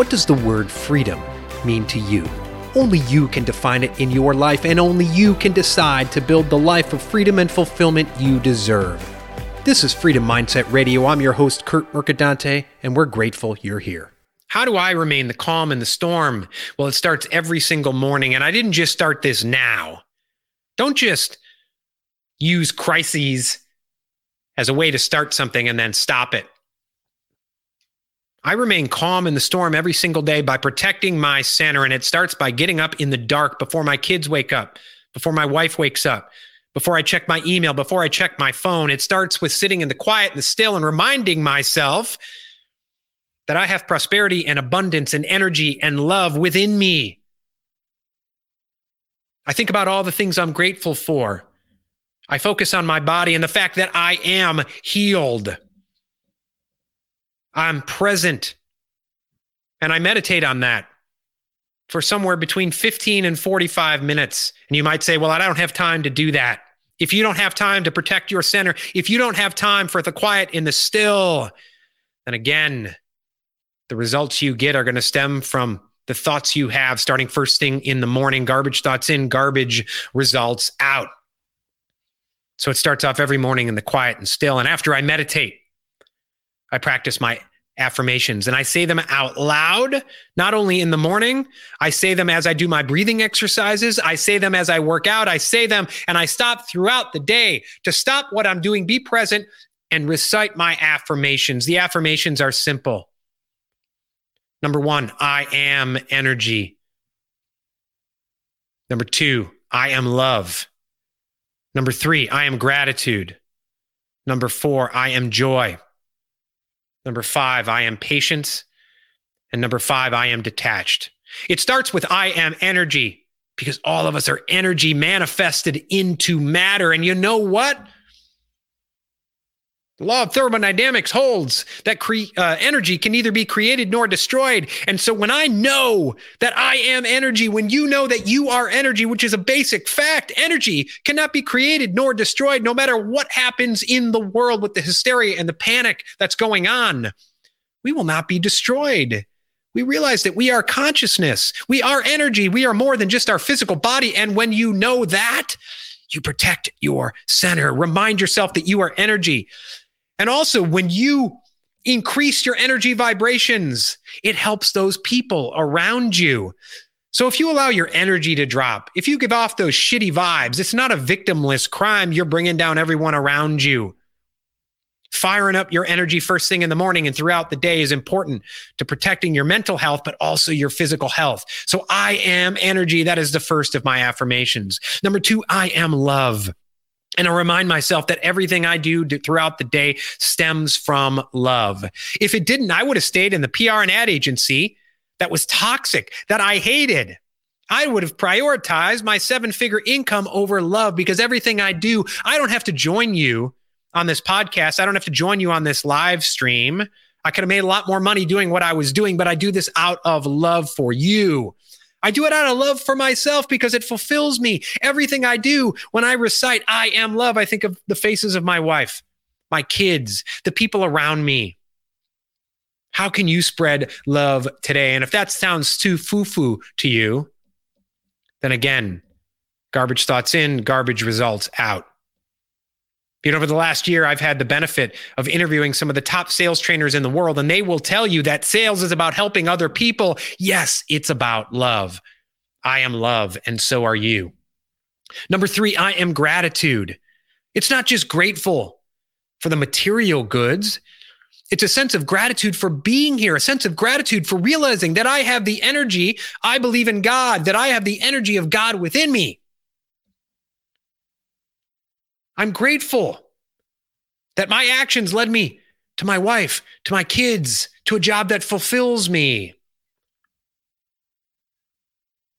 What does the word freedom mean to you? Only you can define it in your life, and only you can decide to build the life of freedom and fulfillment you deserve. This is Freedom Mindset Radio. I'm your host, Curt Mercadante, and we're grateful you're here. How do I remain the calm in the storm? Well, it starts every single morning, and I didn't just start this now. Don't just use crises as a way to start something and then stop it. I remain calm in the storm every single day by protecting my center. And it starts by getting up in the dark before my kids wake up, before my wife wakes up, before I check my email, before I check my phone. It starts with sitting in the quiet and the still and reminding myself that I have prosperity and abundance and energy and love within me. I think about all the things I'm grateful for. I focus on my body and the fact that I am healed. I'm present. And I meditate on that for somewhere between 15 and 45 minutes. And you might say, well, I don't have time to do that. If you don't have time to protect your center, if you don't have time for the quiet in the still, then again, the results you get are going to stem from the thoughts you have starting first thing in the morning. Garbage thoughts in, garbage results out. So it starts off every morning in the quiet and still. And after I meditate, I practice my affirmations and I say them out loud, not only in the morning, I say them as I do my breathing exercises, I say them as I work out, I say them and I stop throughout the day to stop what I'm doing, be present, and recite my affirmations. The affirmations are simple. Number one, I am energy. Number two, I am love. Number three, I am gratitude. Number four, I am joy. Number five, I am patient. And number five, I am detached. It starts with I am energy because all of us are energy manifested into matter. And you know what? The law of thermodynamics holds that cre- uh, energy can neither be created nor destroyed. And so when I know that I am energy, when you know that you are energy, which is a basic fact, energy cannot be created nor destroyed, no matter what happens in the world with the hysteria and the panic that's going on. We will not be destroyed. We realize that we are consciousness. We are energy. We are more than just our physical body. And when you know that, you protect your center. Remind yourself that you are energy. And also, when you increase your energy vibrations, it helps those people around you. So if you allow your energy to drop, if you give off those shitty vibes, it's not a victimless crime. You're bringing down everyone around you. Firing up your energy first thing in the morning and throughout the day is important to protecting your mental health, but also your physical health. So I am energy. That is the first of my affirmations. Number two, I am love. And I remind myself that everything I do throughout the day stems from love. If it didn't, I would have stayed in the PR and ad agency that was toxic, that I hated. I would have prioritized my seven figure income over love because everything I do, I don't have to join you on this podcast. I don't have to join you on this live stream. I could have made a lot more money doing what I was doing, but I do this out of love for you. I do it out of love for myself because it fulfills me. Everything I do when I recite, I am love, I think of the faces of my wife, my kids, the people around me. How can you spread love today? And if that sounds too foo foo to you, then again, garbage thoughts in, garbage results out. You know, over the last year, I've had the benefit of interviewing some of the top sales trainers in the world, and they will tell you that sales is about helping other people. Yes, it's about love. I am love, and so are you. Number three, I am gratitude. It's not just grateful for the material goods. It's a sense of gratitude for being here, a sense of gratitude for realizing that I have the energy. I believe in God, that I have the energy of God within me. I'm grateful that my actions led me to my wife, to my kids, to a job that fulfills me.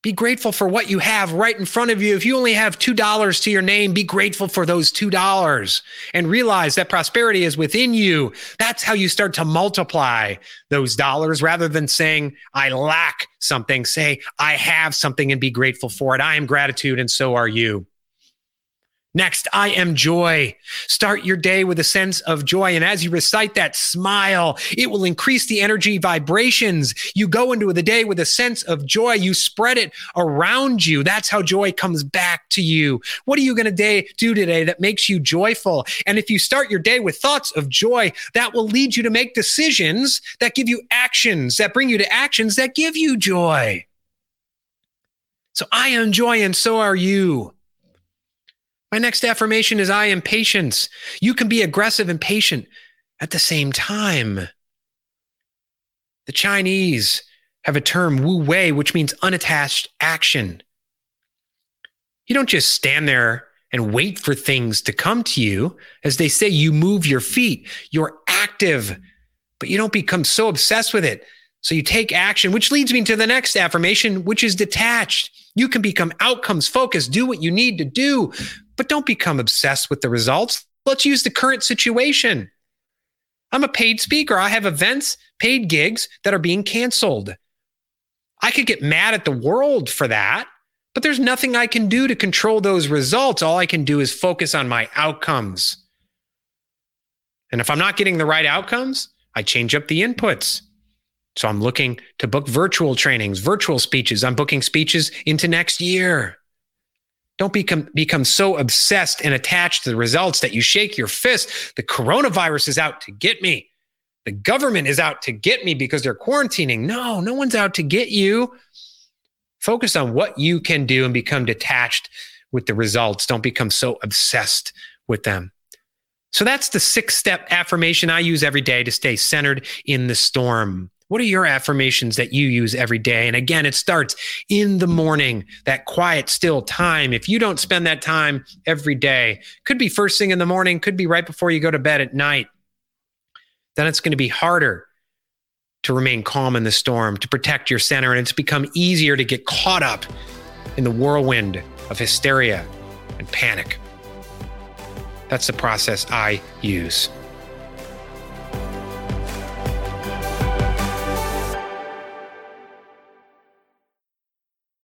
Be grateful for what you have right in front of you. If you only have $2 to your name, be grateful for those $2 and realize that prosperity is within you. That's how you start to multiply those dollars rather than saying, I lack something. Say, I have something and be grateful for it. I am gratitude and so are you. Next, I am joy. Start your day with a sense of joy. And as you recite that, smile. It will increase the energy vibrations. You go into the day with a sense of joy. You spread it around you. That's how joy comes back to you. What are you going to do today that makes you joyful? And if you start your day with thoughts of joy, that will lead you to make decisions that give you actions, that bring you to actions that give you joy. So I am joy, and so are you. My next affirmation is I am patience. You can be aggressive and patient at the same time. The Chinese have a term wu wei, which means unattached action. You don't just stand there and wait for things to come to you. As they say, you move your feet, you're active, but you don't become so obsessed with it. So you take action, which leads me to the next affirmation, which is detached. You can become outcomes focused, do what you need to do, but don't become obsessed with the results. Let's use the current situation. I'm a paid speaker. I have events, paid gigs that are being canceled. I could get mad at the world for that, but there's nothing I can do to control those results. All I can do is focus on my outcomes. And if I'm not getting the right outcomes, I change up the inputs. So I'm looking to book virtual trainings, virtual speeches. I'm booking speeches into next year. Don't become become so obsessed and attached to the results that you shake your fist. The coronavirus is out to get me. The government is out to get me because they're quarantining. No, no one's out to get you. Focus on what you can do and become detached with the results. Don't become so obsessed with them. So that's the six step affirmation I use every day to stay centered in the storm. What are your affirmations that you use every day? And again, it starts in the morning, that quiet, still time. If you don't spend that time every day, could be first thing in the morning, could be right before you go to bed at night, then it's going to be harder to remain calm in the storm, to protect your center. And it's become easier to get caught up in the whirlwind of hysteria and panic. That's the process I use.